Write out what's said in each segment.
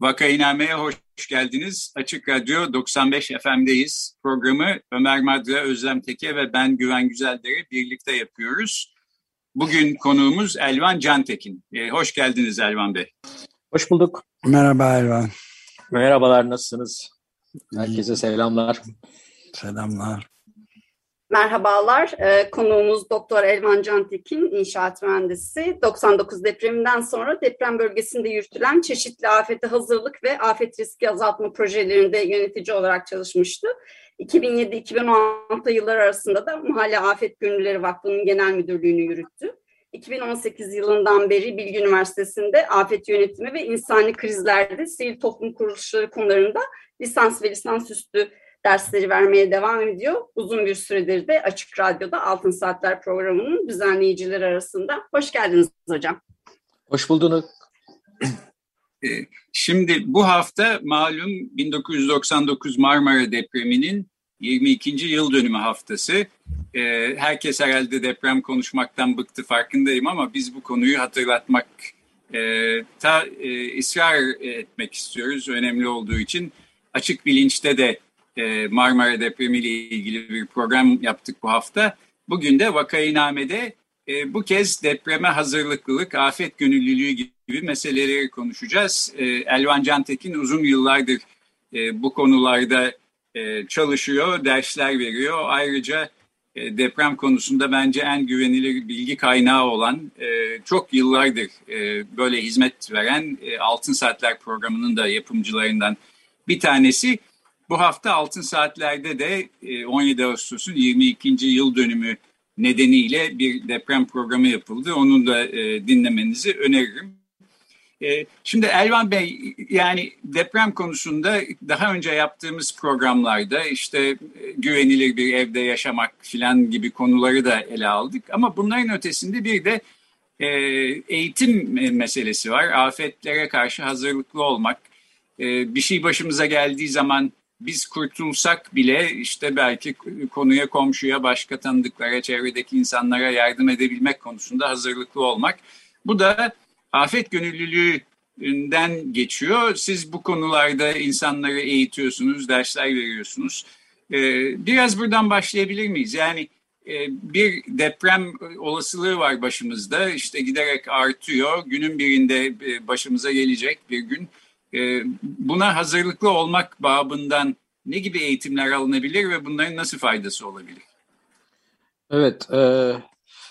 Vakainame'ye hoş geldiniz. Açık Radyo 95 FM'deyiz. Programı Ömer Madra, Özlem Teke ve ben Güven Güzeldere birlikte yapıyoruz. Bugün konuğumuz Elvan Cantekin. Ee, hoş geldiniz Elvan Bey. Hoş bulduk. Merhaba Elvan. Merhabalar, nasılsınız? Herkese selamlar. Selamlar. Merhabalar, ee, konuğumuz Doktor Elvan Cantekin, inşaat mühendisi. 99 depreminden sonra deprem bölgesinde yürütülen çeşitli afete hazırlık ve afet riski azaltma projelerinde yönetici olarak çalışmıştı. 2007-2016 yılları arasında da Mahalle Afet Gönülleri Vakfı'nın genel müdürlüğünü yürüttü. 2018 yılından beri Bilgi Üniversitesi'nde afet yönetimi ve insani krizlerde sivil toplum kuruluşları konularında lisans ve lisansüstü dersleri vermeye devam ediyor. Uzun bir süredir de Açık Radyo'da Altın Saatler programının düzenleyicileri arasında. Hoş geldiniz hocam. Hoş buldunuz. Ee, şimdi bu hafta malum 1999 Marmara depreminin 22. yıl dönümü haftası. Ee, herkes herhalde deprem konuşmaktan bıktı farkındayım ama biz bu konuyu hatırlatmak e, ta e, ısrar etmek istiyoruz önemli olduğu için. Açık bilinçte de e, Marmara Depremi ile ilgili bir program yaptık bu hafta. Bugün de Vakainame'de e, bu kez depreme hazırlıklılık, afet gönüllülüğü gibi meseleleri konuşacağız. E, Elvan Cantekin uzun yıllardır bu konularda çalışıyor, dersler veriyor. Ayrıca deprem konusunda bence en güvenilir bilgi kaynağı olan, çok yıllardır böyle hizmet veren Altın Saatler programının da yapımcılarından bir tanesi. Bu hafta Altın Saatler'de de 17 e, Ağustos'un 22. yıl dönümü nedeniyle bir deprem programı yapıldı. Onu da e, dinlemenizi öneririm. E, şimdi Elvan Bey yani deprem konusunda daha önce yaptığımız programlarda işte güvenilir bir evde yaşamak filan gibi konuları da ele aldık. Ama bunların ötesinde bir de eğitim meselesi var. Afetlere karşı hazırlıklı olmak. Bir şey başımıza geldiği zaman biz kurtulsak bile işte belki konuya komşuya, başka tanıdıklara, çevredeki insanlara yardım edebilmek konusunda hazırlıklı olmak. Bu da afet gönüllülüğünden geçiyor. Siz bu konularda insanları eğitiyorsunuz, dersler veriyorsunuz. Ee, biraz buradan başlayabilir miyiz? Yani e, bir deprem olasılığı var başımızda. İşte giderek artıyor. Günün birinde e, başımıza gelecek bir gün buna hazırlıklı olmak babından ne gibi eğitimler alınabilir ve bunların nasıl faydası olabilir? Evet, e,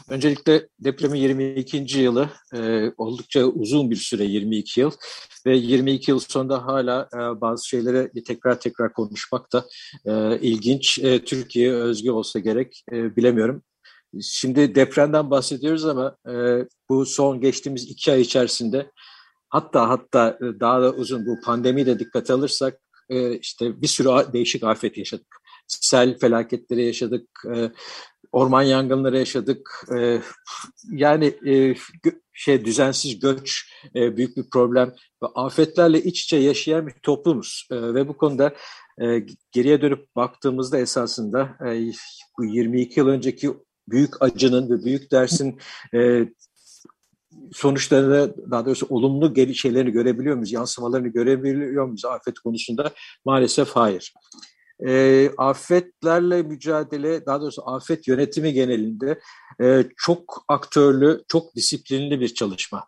öncelikle depremin 22. yılı e, oldukça uzun bir süre 22 yıl ve 22 yıl sonunda hala e, bazı şeylere tekrar tekrar konuşmak da e, ilginç. E, Türkiye'ye özgü olsa gerek e, bilemiyorum. Şimdi depremden bahsediyoruz ama e, bu son geçtiğimiz iki ay içerisinde Hatta hatta e, daha da uzun bu pandemiyi de dikkate alırsak e, işte bir sürü değişik afet yaşadık. Sel felaketleri yaşadık, e, orman yangınları yaşadık. Yani şey düzensiz göç büyük bir problem ve afetlerle iç içe yaşayan bir toplumuz ve bu konuda geriye dönüp baktığımızda esasında bu 22 yıl önceki büyük acının ve büyük dersin sonuçlarını daha doğrusu olumlu geri şeylerini görebiliyor muyuz? Yansımalarını görebiliyor muyuz afet konusunda? Maalesef hayır. E, afetlerle mücadele, daha doğrusu afet yönetimi genelinde e, çok aktörlü, çok disiplinli bir çalışma.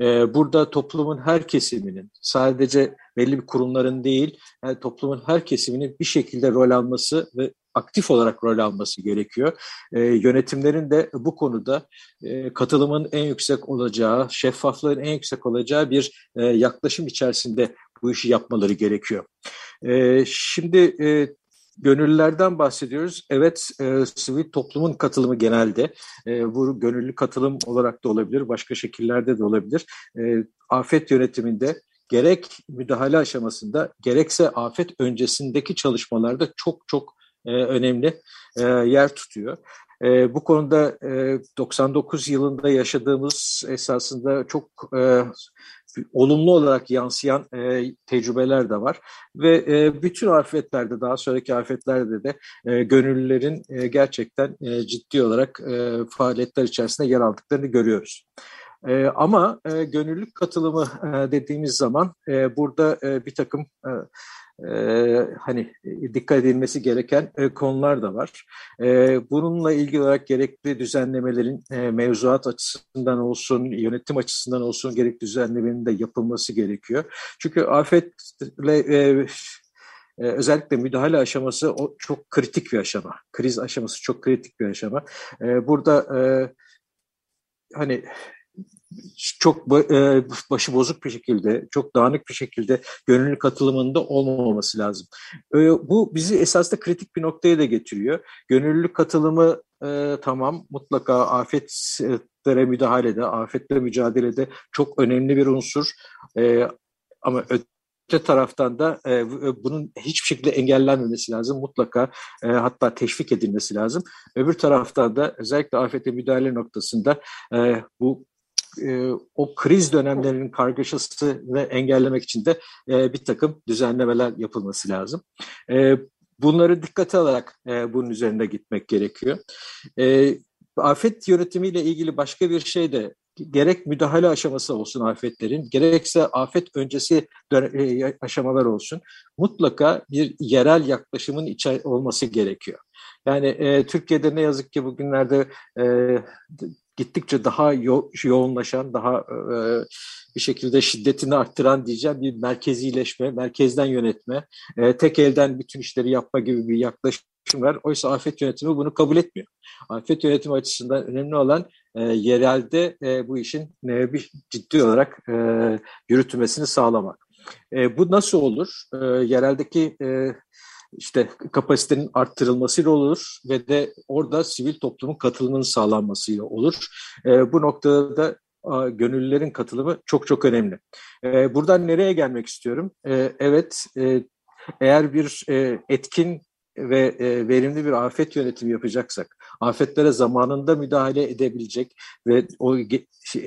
E, burada toplumun her kesiminin, sadece belli bir kurumların değil, yani toplumun her kesiminin bir şekilde rol alması ve aktif olarak rol alması gerekiyor. E, yönetimlerin de bu konuda e, katılımın en yüksek olacağı, şeffaflığın en yüksek olacağı bir e, yaklaşım içerisinde bu işi yapmaları gerekiyor. E, şimdi e, Gönüllülerden bahsediyoruz. Evet, e, sivil toplumun katılımı genelde. E, bu gönüllü katılım olarak da olabilir, başka şekillerde de olabilir. E, afet yönetiminde gerek müdahale aşamasında gerekse afet öncesindeki çalışmalarda çok çok e, önemli e, yer tutuyor. E, bu konuda e, 99 yılında yaşadığımız esasında çok olumlu olarak yansıyan tecrübeler de var. Ve bütün afetlerde, daha sonraki afetlerde de gönüllülerin gerçekten ciddi olarak faaliyetler içerisinde yer aldıklarını görüyoruz. Ama gönüllülük katılımı dediğimiz zaman burada bir takım e, hani dikkat edilmesi gereken e, konular da var. E, bununla ilgili olarak gerekli düzenlemelerin e, mevzuat açısından olsun, yönetim açısından olsun gerekli düzenlemenin de yapılması gerekiyor. Çünkü afetle e, ee, özellikle müdahale aşaması o çok kritik bir aşama. Kriz aşaması çok kritik bir aşama. Ee, burada e, hani çok e, başı bozuk bir şekilde, çok dağınık bir şekilde gönüllü katılımında olmaması lazım. Bu bizi esasında kritik bir noktaya da getiriyor. Gönüllü katılımı e, tamam mutlaka afetlere müdahalede, afetle mücadelede çok önemli bir unsur. E, ama öte taraftan da e, bunun hiçbir şekilde engellenmemesi lazım. Mutlaka e, hatta teşvik edilmesi lazım. Öbür taraftan da özellikle afete müdahale noktasında e, bu e, o kriz dönemlerinin kargaşasını engellemek için de e, bir takım düzenlemeler yapılması lazım. E, bunları dikkate alarak e, bunun üzerinde gitmek gerekiyor. E, afet yönetimiyle ilgili başka bir şey de gerek müdahale aşaması olsun afetlerin, gerekse afet öncesi e, aşamalar olsun, mutlaka bir yerel yaklaşımın içer olması gerekiyor. Yani e, Türkiye'de ne yazık ki bugünlerde e, gittikçe daha yo yoğunlaşan, daha e, bir şekilde şiddetini arttıran diyeceğim bir merkezileşme, merkezden yönetme, e, tek elden bütün işleri yapma gibi bir yaklaşım var. Oysa afet yönetimi bunu kabul etmiyor. Afet yönetimi açısından önemli olan e, yerelde e, bu işin e, bir ciddi olarak e, yürütülmesini sağlamak. E, bu nasıl olur? E, yereldeki e, işte kapasitenin arttırılmasıyla olur ve de orada sivil toplumun katılımının sağlanmasıyla olur. E, bu noktada da gönüllülerin katılımı çok çok önemli. E, buradan nereye gelmek istiyorum? E, evet, e, eğer bir e, etkin ve e, verimli bir afet yönetimi yapacaksak, afetlere zamanında müdahale edebilecek ve o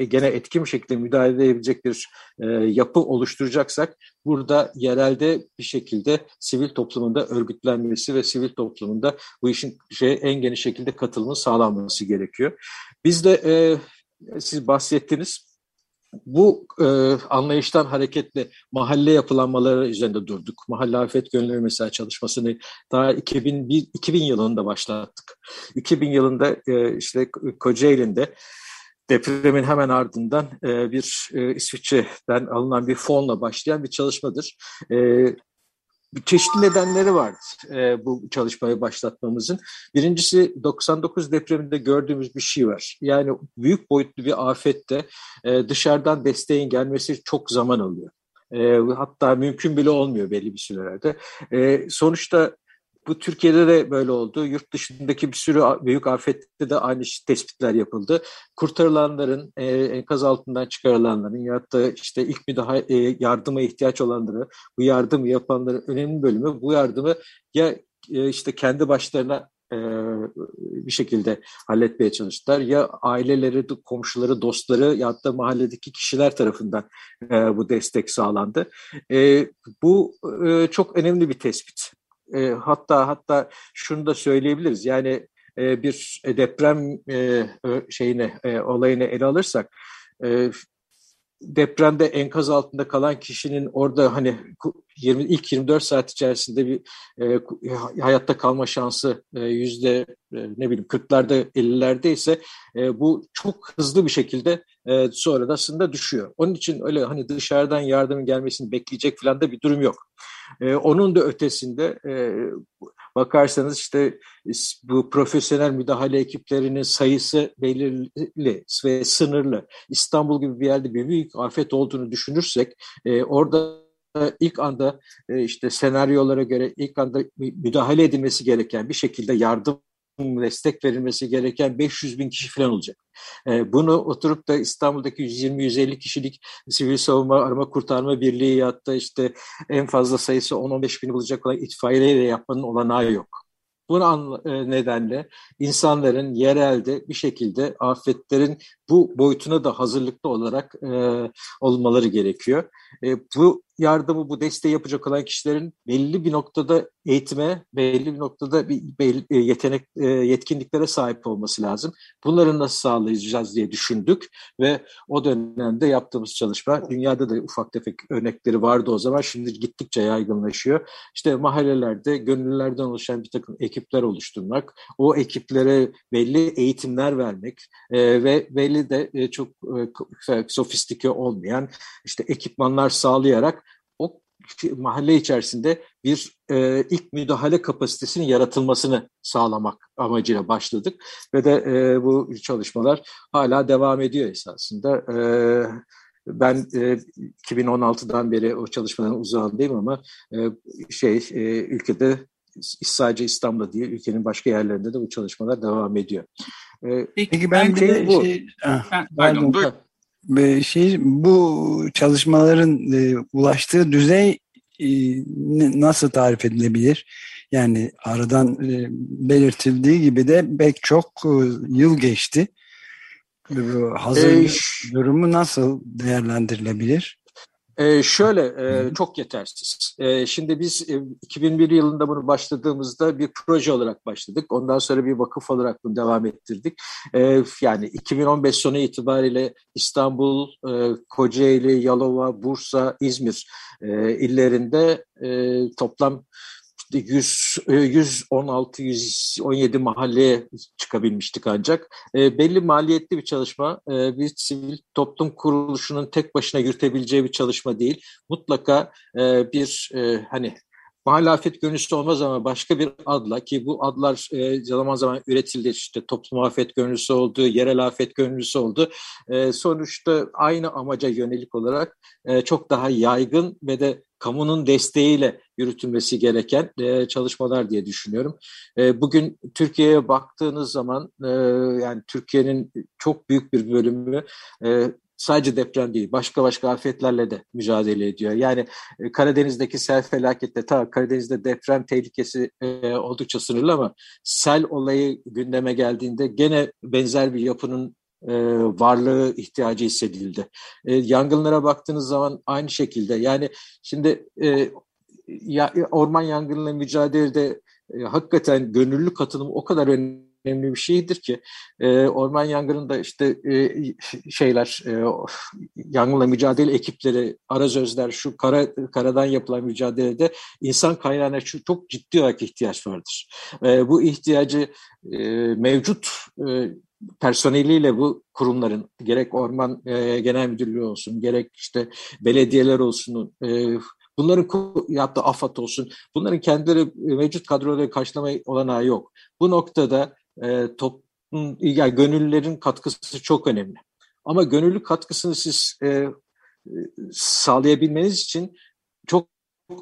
gene etkin bir şekilde müdahale edebilecek bir e, yapı oluşturacaksak, burada yerelde bir şekilde sivil toplumunda örgütlenmesi ve sivil toplumunda bu işin şey, en geniş şekilde katılımı sağlanması gerekiyor. Biz de e, siz bahsettiniz bu e, anlayıştan hareketle mahalle yapılanmaları üzerinde durduk. Mahalle afet gönüllü mesela çalışmasını daha 2001, 2000 yılında başlattık. 2000 yılında e, işte Kocaeli'nde depremin hemen ardından e, bir e, İsviçre'den alınan bir fonla başlayan bir çalışmadır. E, çeşitli nedenleri var e, bu çalışmayı başlatmamızın. Birincisi 99 depreminde gördüğümüz bir şey var. Yani büyük boyutlu bir afette e, dışarıdan desteğin gelmesi çok zaman alıyor. E, hatta mümkün bile olmuyor belli bir sürelerde. E, sonuçta bu Türkiye'de de böyle oldu. Yurt dışındaki bir sürü büyük afette de aynı tespitler yapıldı. Kurtarılanların, e, enkaz altından çıkarılanların ya da işte ilk müdahale e, yardıma ihtiyaç olanları, bu yardımı yapanların önemli bölümü bu yardımı ya e, işte kendi başlarına e, bir şekilde halletmeye çalıştılar. Ya aileleri, komşuları, dostları ya da mahalledeki kişiler tarafından e, bu destek sağlandı. E, bu e, çok önemli bir tespit. E, hatta hatta şunu da söyleyebiliriz. Yani e, bir deprem e, şeyini e, olayını ele alırsak e, depremde enkaz altında kalan kişinin orada hani 20 ilk 24 saat içerisinde bir e, hayatta kalma şansı e, yüzde e, ne bileyim 40'larda 50'lerde ise e, bu çok hızlı bir şekilde e, sonra da aslında düşüyor. Onun için öyle hani dışarıdan yardımın gelmesini bekleyecek falan da bir durum yok. E, onun da ötesinde e, bakarsanız işte bu profesyonel müdahale ekiplerinin sayısı belirli ve sınırlı. İstanbul gibi bir yerde bir büyük afet olduğunu düşünürsek e, orada ilk anda e, işte senaryolara göre ilk anda müdahale edilmesi gereken bir şekilde yardım destek verilmesi gereken 500 bin kişi falan olacak. E, bunu oturup da İstanbul'daki 120-150 kişilik sivil savunma arama kurtarma birliği ya da işte en fazla sayısı 10-15 bin bulacak olan itfaiyeyle yapmanın olanağı yok. Bu e, nedenle insanların yerelde bir şekilde afetlerin bu boyutuna da hazırlıklı olarak e, olmaları gerekiyor. E, bu yardımı, bu desteği yapacak olan kişilerin belli bir noktada eğitime, belli bir noktada bir belli, e, yetenek, e, yetkinliklere sahip olması lazım. Bunları nasıl sağlayacağız diye düşündük ve o dönemde yaptığımız çalışma, dünyada da ufak tefek örnekleri vardı o zaman, şimdi gittikçe yaygınlaşıyor. İşte mahallelerde gönüllülerden oluşan bir takım ekipler oluşturmak, o ekiplere belli eğitimler vermek e, ve belli de e, çok e, sofistike olmayan işte ekipmanlar sağlayarak o mahalle içerisinde bir e, ilk müdahale kapasitesinin yaratılmasını sağlamak amacıyla başladık ve de e, bu çalışmalar hala devam ediyor esasında. E, ben e, 2016'dan beri o çalışmaların uzağındayım ama e, şey e, ülkede sadece İstanbul'da değil ülkenin başka yerlerinde de bu çalışmalar devam ediyor. E, Peki ben de bu. şey, ah, pardon, pardon şey bu çalışmaların e, ulaştığı düzey e, nasıl tarif edilebilir? Yani aradan e, belirtildiği gibi de pek çok e, yıl geçti. Bu hazır ee, durumu nasıl değerlendirilebilir? Ee, şöyle e, çok yetersiz. E, şimdi biz e, 2001 yılında bunu başladığımızda bir proje olarak başladık. Ondan sonra bir vakıf olarak bunu devam ettirdik. E, yani 2015 sonu itibariyle İstanbul, e, Kocaeli, Yalova, Bursa, İzmir e, illerinde e, toplam 100, 116, 117 mahalleye çıkabilmiştik ancak. E, belli maliyetli bir çalışma. E, bir sivil toplum kuruluşunun tek başına yürütebileceği bir çalışma değil. Mutlaka e, bir e, hani mahalle afet gönüllüsü olmaz ama başka bir adla ki bu adlar e, zaman zaman üretildi işte toplum afet gönüllüsü oldu, yerel afet gönüllüsü oldu. E, sonuçta aynı amaca yönelik olarak e, çok daha yaygın ve de kamunun desteğiyle yürütülmesi gereken e, çalışmalar diye düşünüyorum. E, bugün Türkiye'ye baktığınız zaman e, yani Türkiye'nin çok büyük bir bölümü e, sadece deprem değil, başka başka afetlerle de mücadele ediyor. Yani e, Karadeniz'deki sel felakette, ta Karadeniz'de deprem tehlikesi e, oldukça sınırlı ama sel olayı gündeme geldiğinde gene benzer bir yapının e, varlığı ihtiyacı hissedildi. E, yangınlara baktığınız zaman aynı şekilde yani şimdi e, ya, orman yangınıyla mücadelede e, hakikaten gönüllü katılım o kadar önemli önemli bir şeydir ki e, orman yangınında işte e, şeyler e, yangınla mücadele ekipleri, arazözler, şu kara, karadan yapılan mücadelede insan kaynağına şu, çok ciddi olarak ihtiyaç vardır. E, bu ihtiyacı e, mevcut e, personeliyle bu kurumların gerek Orman e, Genel Müdürlüğü olsun gerek işte belediyeler olsun e, bunların yaptığı AFAD olsun bunların kendileri mevcut kadroları karşılama olanağı yok. Bu noktada e, toplum, yani gönüllülerin katkısı çok önemli. Ama gönüllü katkısını siz e, e sağlayabilmeniz için çok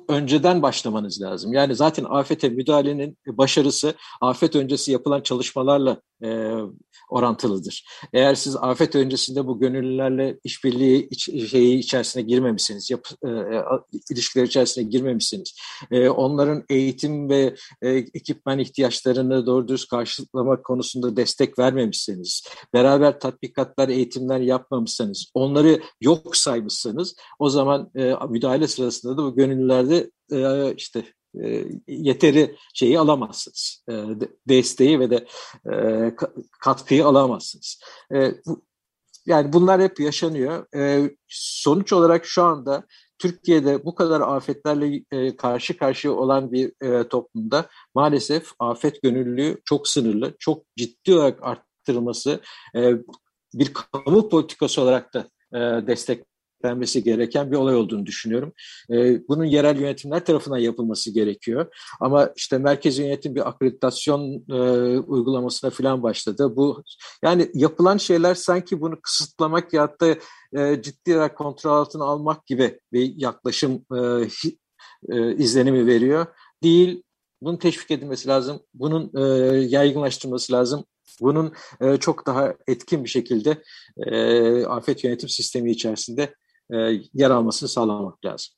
önceden başlamanız lazım. Yani zaten afete müdahalenin başarısı afet öncesi yapılan çalışmalarla e, orantılıdır. Eğer siz afet öncesinde bu gönüllülerle işbirliği iç, şeyi içerisine girmemişsiniz, yap, e, e, ilişkiler içerisine girmemişsiniz, e, onların eğitim ve e, ekipman ihtiyaçlarını doğru düz karşılamak konusunda destek vermemişsiniz, beraber tatbikatlar, eğitimler yapmamışsınız, onları yok saymışsınız, o zaman e, müdahale sırasında da bu gönüllülerde e, işte e, yeteri şeyi alamazsınız. E, desteği ve de e, katkıyı alamazsınız. Yani bunlar hep yaşanıyor. Sonuç olarak şu anda Türkiye'de bu kadar afetlerle karşı karşıya olan bir toplumda maalesef afet gönüllülüğü çok sınırlı, çok ciddi olarak arttırılması bir kamu politikası olarak da destek denmesi gereken bir olay olduğunu düşünüyorum. E, bunun yerel yönetimler tarafından yapılması gerekiyor. Ama işte merkez yönetim bir akreditasyon e, uygulamasına falan başladı. Bu yani yapılan şeyler sanki bunu kısıtlamak ya da e, ciddi olarak kontrol altına almak gibi bir yaklaşım e, izlenimi veriyor. Değil, bunun teşvik edilmesi lazım, bunun yaygınlaştırılması lazım, bunun çok daha etkin bir şekilde afet yönetim sistemi içerisinde e, yer almasını sağlamak lazım.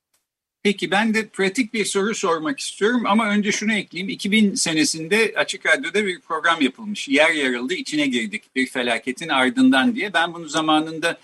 Peki ben de pratik bir soru sormak istiyorum ama önce şunu ekleyeyim. 2000 senesinde Açık Radyo'da bir program yapılmış. Yer yarıldı, içine girdik bir felaketin ardından diye. Ben bunu zamanında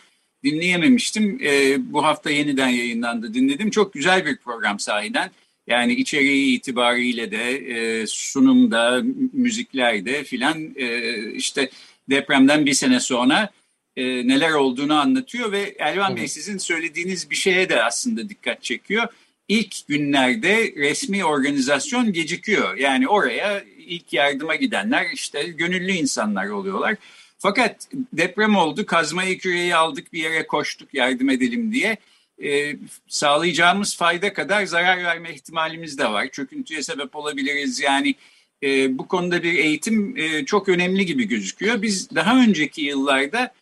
dinleyememiştim. E, bu hafta yeniden yayınlandı, dinledim. Çok güzel bir program sahiden. Yani içeriği itibariyle de e, sunumda, müziklerde filan e, işte depremden bir sene sonra e, neler olduğunu anlatıyor ve Elvan Bey sizin söylediğiniz bir şeye de aslında dikkat çekiyor. İlk günlerde resmi organizasyon gecikiyor. Yani oraya ilk yardıma gidenler işte gönüllü insanlar oluyorlar. Fakat deprem oldu, kazmayı küreği aldık bir yere koştuk yardım edelim diye. Ee, sağlayacağımız fayda kadar zarar verme ihtimalimiz de var. Çöküntüye sebep olabiliriz. Yani e, bu konuda bir eğitim e, çok önemli gibi gözüküyor. Biz daha önceki yıllarda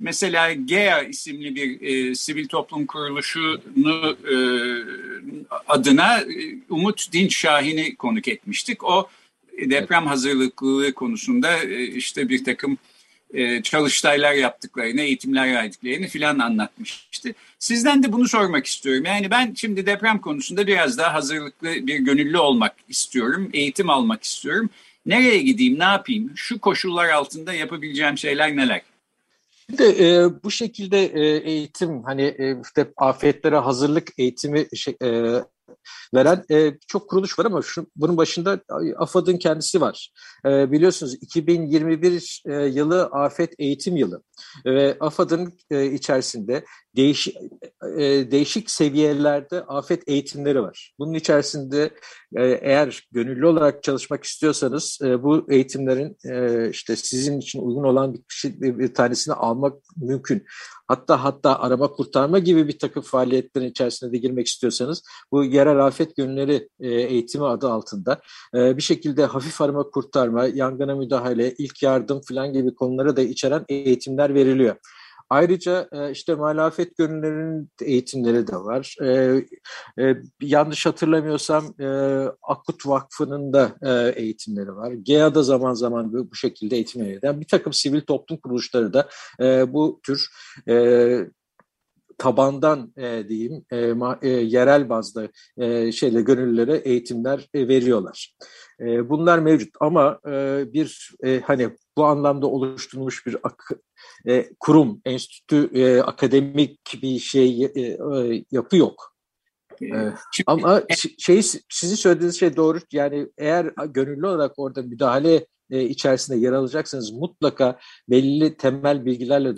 mesela GEA isimli bir e, sivil toplum kuruluşunu e, adına e, Umut Dinç Şahin'i konuk etmiştik. O deprem hazırlıklı konusunda e, işte bir takım e, çalıştaylar yaptıklarını, eğitimler verdiklerini filan anlatmıştı. Sizden de bunu sormak istiyorum. Yani ben şimdi deprem konusunda biraz daha hazırlıklı bir gönüllü olmak istiyorum, eğitim almak istiyorum. Nereye gideyim, ne yapayım? Şu koşullar altında yapabileceğim şeyler neler? De e, bu şekilde e, eğitim hani e, işte afetlere hazırlık eğitimi şey, e, veren e, çok kuruluş var ama şu, bunun başında AFAD'ın kendisi var. E, biliyorsunuz 2021 e, yılı afet eğitim yılı ve AFAD'ın e, içerisinde değişik e, değişik seviyelerde afet eğitimleri var. Bunun içerisinde e, eğer gönüllü olarak çalışmak istiyorsanız e, bu eğitimlerin e, işte sizin için uygun olan bir, şey, bir tanesini almak mümkün. Hatta hatta arama kurtarma gibi bir takım faaliyetlerin içerisine de girmek istiyorsanız bu yerel afet gönülleri e, eğitimi adı altında e, bir şekilde hafif arama kurtarma, yangına müdahale, ilk yardım falan gibi konuları da içeren eğitimler veriliyor. Ayrıca e, işte malafet gönüllerinin eğitimleri de var. E, e, yanlış hatırlamıyorsam Akut Vakfı'nın da eğitimleri var. GEA'da zaman zaman bu, şekilde eğitim. Yani bir takım sivil toplum kuruluşları da bu tür tabandan e, diyeyim e, ma, e, yerel bazda e, şeyle gönüllülere eğitimler e, veriyorlar. E, bunlar mevcut ama e, bir e, hani bu anlamda oluşturulmuş bir ak e, kurum, enstitü, e, akademik bir şey e, e, yapı yok. Ee, ama şey sizin söylediğiniz şey doğru. Yani eğer gönüllü olarak orada müdahale e, içerisinde yer alacaksanız mutlaka belli temel bilgilerle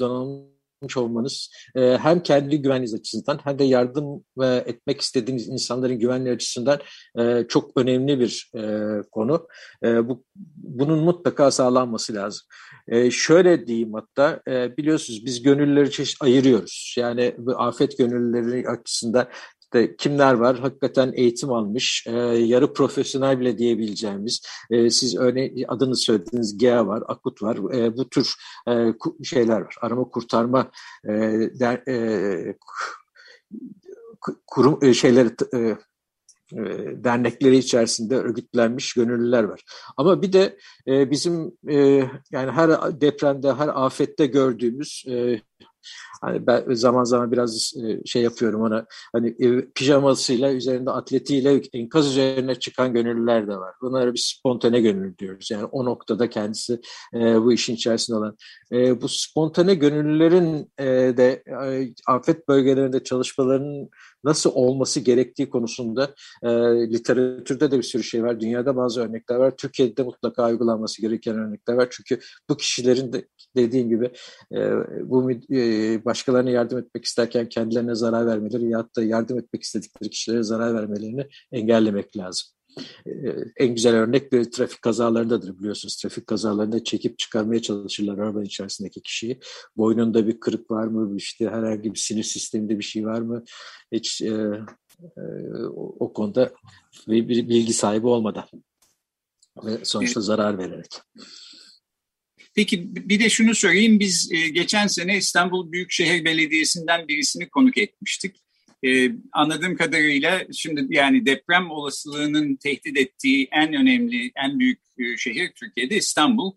donanılmış olmanız e, hem kendi güvenliğiniz açısından hem de yardım e, etmek istediğiniz insanların güvenliği açısından e, çok önemli bir e, konu. E, bu bunun mutlaka sağlanması lazım. E, şöyle diyeyim hatta e, biliyorsunuz biz gönüllüleri çeşit ayırıyoruz. Yani afet gönüllüleri açısından işte kimler var? Hakikaten eğitim almış, e, yarı profesyonel bile diyebileceğimiz, e, siz örneğin adını söylediğiniz GEA var, AKUT var, e, bu tür e, şeyler var. Arama kurtarma e, der, e, kurum e, şeyleri e, e, dernekleri içerisinde örgütlenmiş gönüllüler var. Ama bir de e, bizim yani her depremde, her afette gördüğümüz Hani ben zaman zaman biraz e, şey yapıyorum ona hani e, pijamasıyla üzerinde atletiyle enkaz üzerine çıkan gönüllüler de var. Bunlara bir spontane gönüllü diyoruz. Yani o noktada kendisi e, bu işin içerisinde olan. Bu spontane gönüllülerin de afet bölgelerinde çalışmalarının nasıl olması gerektiği konusunda e, literatürde de bir sürü şey var. Dünyada bazı örnekler var. Türkiye'de mutlaka uygulanması gereken örnekler var. Çünkü bu kişilerin de dediğim gibi e, bu e, başkalarına yardım etmek isterken kendilerine zarar vermeleri ya da yardım etmek istedikleri kişilere zarar vermelerini engellemek lazım. Ee, en güzel örnek bir trafik kazalarındadır biliyorsunuz. Trafik kazalarında çekip çıkarmaya çalışırlar arabanın içerisindeki kişiyi. Boynunda bir kırık var mı? İşte herhangi bir sinir sisteminde bir şey var mı? Hiç e, e, o, o konuda bir, bir bilgi sahibi olmadan ve sonuçta zarar vererek. Peki bir de şunu sorayım. Biz e, geçen sene İstanbul Büyükşehir Belediyesi'nden birisini konuk etmiştik. Ee, anladığım kadarıyla şimdi yani deprem olasılığının tehdit ettiği en önemli, en büyük e, şehir Türkiye'de İstanbul.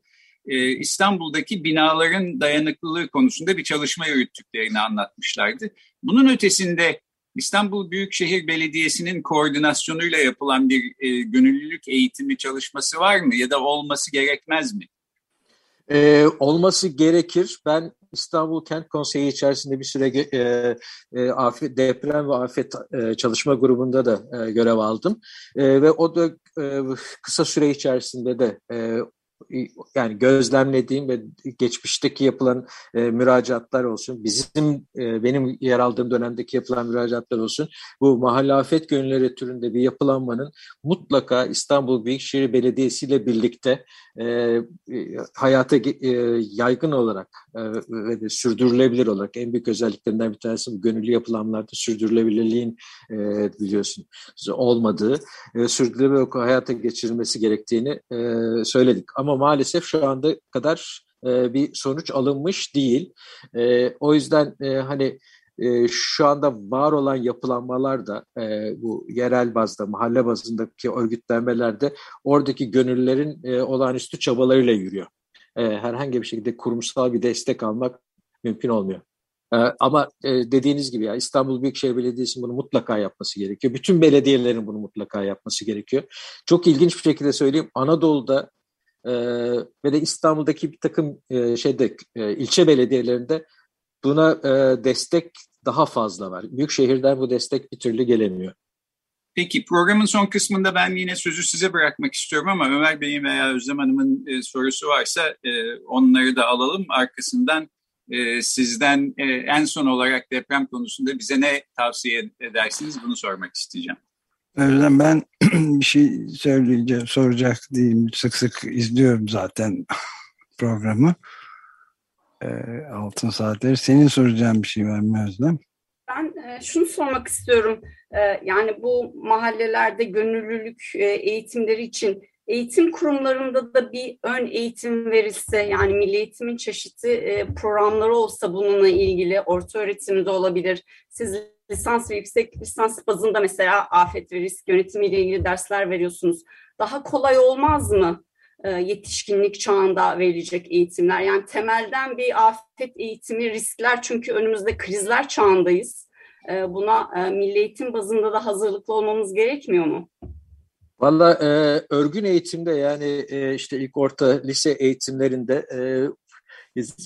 Ee, İstanbul'daki binaların dayanıklılığı konusunda bir çalışma yürüttüklerini anlatmışlardı. Bunun ötesinde İstanbul Büyükşehir Belediyesi'nin koordinasyonuyla yapılan bir e, gönüllülük eğitimi çalışması var mı ya da olması gerekmez mi? Ee, olması gerekir. Ben İstanbul Kent Konseyi içerisinde bir süre e, e, afet, deprem ve afet e, çalışma grubunda da e, görev aldım. E, ve o da e, kısa süre içerisinde de e, yani gözlemlediğim ve geçmişteki yapılan e, müracaatlar olsun, bizim e, benim yer aldığım dönemdeki yapılan müracaatlar olsun, bu mahalle afet gönülleri türünde bir yapılanmanın mutlaka İstanbul Büyükşehir Belediyesi ile birlikte e, e, hayata e, yaygın olarak e, ve de sürdürülebilir olarak en büyük özelliklerinden bir tanesi bu gönüllü yapılanlarda sürdürülebilirliğin e, biliyorsun olmadığı, e, sürdürülebilir hayata geçirilmesi gerektiğini e, söyledik. Ama maalesef şu anda kadar e, bir sonuç alınmış değil. E, o yüzden e, hani e, şu anda var olan yapılanmalar da e, bu yerel bazda, mahalle bazındaki örgütlenmelerde oradaki gönüllülerin e, olağanüstü çabalarıyla yürüyor. E, herhangi bir şekilde kurumsal bir destek almak mümkün olmuyor. E, ama e, dediğiniz gibi ya İstanbul Büyükşehir Belediyesi'nin bunu mutlaka yapması gerekiyor. Bütün belediyelerin bunu mutlaka yapması gerekiyor. Çok ilginç bir şekilde söyleyeyim. Anadolu'da e, ve de İstanbul'daki bir takım e, şeyde e, ilçe belediyelerinde buna e, destek daha fazla var. Büyük şehirden bu destek bir türlü gelemiyor. Peki programın son kısmında ben yine sözü size bırakmak istiyorum ama Ömer Bey'in veya Özlem Hanım'ın e, sorusu varsa e, onları da alalım. Arkasından e, sizden e, en son olarak deprem konusunda bize ne tavsiye edersiniz bunu sormak isteyeceğim. Özlem ben bir şey söyleyeceğim, soracak değilim. Sık sık izliyorum zaten programı. E, altın saatleri. Senin soracağın bir şey var mı Özlem? Ben e, şunu sormak istiyorum. E, yani bu mahallelerde gönüllülük e, eğitimleri için eğitim kurumlarında da bir ön eğitim verilse yani milli eğitimin çeşitli e, programları olsa bununla ilgili orta öğretimde olabilir. Siz lisans ve yüksek lisans bazında mesela afet ve risk yönetimi ile ilgili dersler veriyorsunuz. Daha kolay olmaz mı e, yetişkinlik çağında verilecek eğitimler? Yani temelden bir afet eğitimi riskler çünkü önümüzde krizler çağındayız. E, buna milli eğitim bazında da hazırlıklı olmamız gerekmiyor mu? Valla e, örgün eğitimde yani e, işte ilk orta lise eğitimlerinde e,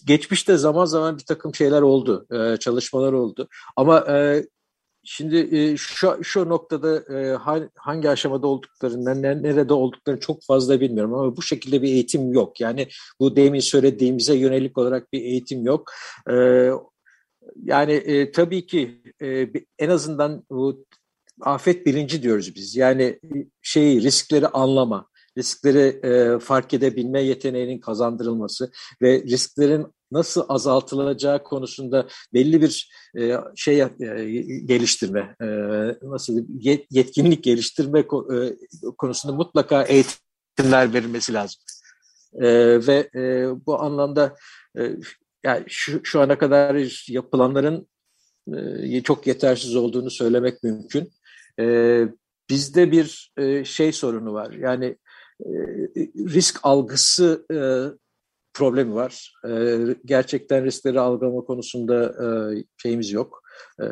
geçmişte zaman zaman bir takım şeyler oldu, e, çalışmalar oldu. Ama e, Şimdi e, şu, şu noktada e, hangi aşamada olduklarını, nerede olduklarını çok fazla bilmiyorum ama bu şekilde bir eğitim yok. Yani bu demin söylediğimize yönelik olarak bir eğitim yok. E, yani e, tabii ki e, en azından bu afet bilinci diyoruz biz. Yani şeyi riskleri anlama, riskleri e, fark edebilme yeteneğinin kazandırılması ve risklerin nasıl azaltılacağı konusunda belli bir e, şey e, geliştirme, e, nasıl yet, yetkinlik geliştirme e, konusunda mutlaka eğitimler verilmesi lazım. E, ve e, bu anlamda e, yani şu, şu ana kadar yapılanların e, çok yetersiz olduğunu söylemek mümkün. E, bizde bir e, şey sorunu var. Yani e, risk algısı e, problemi var. E, gerçekten riskleri algılama konusunda e, şeyimiz yok. E,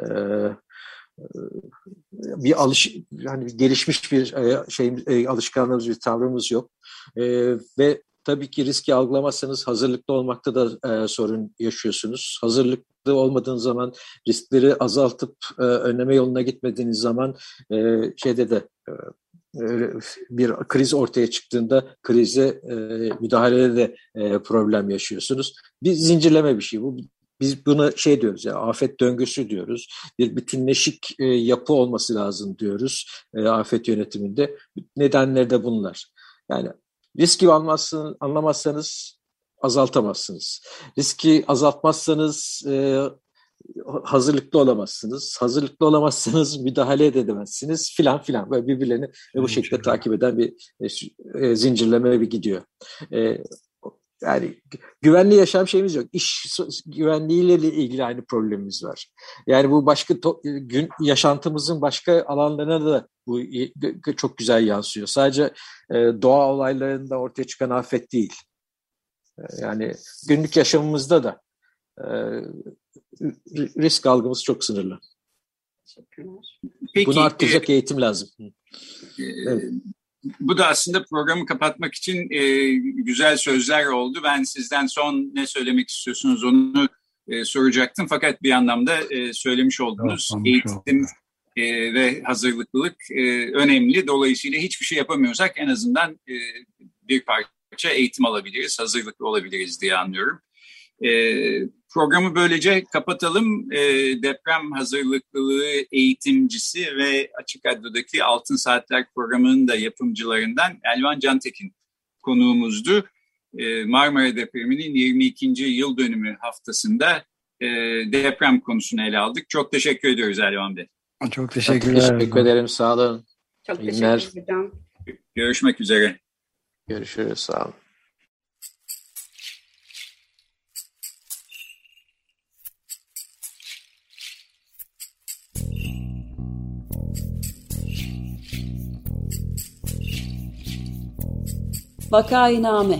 bir alış yani gelişmiş bir e, şey e, alışkanlığımız bir tavrımız yok e, ve tabii ki riski algılamazsanız hazırlıklı olmakta da e, sorun yaşıyorsunuz. Hazırlıklı olmadığınız zaman riskleri azaltıp e, önleme yoluna gitmediğiniz zaman e, şeyde de e, bir kriz ortaya çıktığında krize e, müdahalede de e, problem yaşıyorsunuz. Bir zincirleme bir şey bu. Biz buna şey diyoruz ya afet döngüsü diyoruz. Bir bütünleşik e, yapı olması lazım diyoruz e, afet yönetiminde. Nedenleri de bunlar. Yani riski anlamazsın, anlamazsanız azaltamazsınız. Riski azaltmazsanız e, hazırlıklı olamazsınız. Hazırlıklı olamazsanız müdahale edemezsiniz filan filan. Böyle birbirlerini bu şekilde takip eden bir e, e, zincirleme bir gidiyor. E, yani güvenli yaşam şeyimiz yok. İş güvenliğiyle ilgili aynı problemimiz var. Yani bu başka gün yaşantımızın başka alanlarına da bu çok güzel yansıyor. Sadece e, doğa olaylarında ortaya çıkan afet değil. E, yani günlük yaşamımızda da e, risk algımız çok sınırlı. Peki, Bunu arttıracak e, eğitim lazım. E, evet bu da aslında programı kapatmak için e, güzel sözler oldu. Ben sizden son ne söylemek istiyorsunuz onu e, soracaktım. Fakat bir anlamda e, söylemiş oldunuz. Evet, Eğitim e, ve hazırlıklılık e, önemli. Dolayısıyla hiçbir şey yapamıyorsak en azından e, bir parça eğitim alabiliriz, hazırlıklı olabiliriz diye anlıyorum. E, programı böylece kapatalım. E, deprem hazırlıklılığı eğitimcisi ve Açık Radyo'daki Altın Saatler programının da yapımcılarından Elvan Cantekin konuğumuzdu. E, Marmara depreminin 22. yıl dönümü haftasında e, deprem konusunu ele aldık. Çok teşekkür ediyoruz Elvan Bey. Çok teşekkürler. Çok teşekkür ederim. Sağ olun. Çok teşekkür ederim. Görüşmek üzere. Görüşürüz. Sağ olun. Vakainame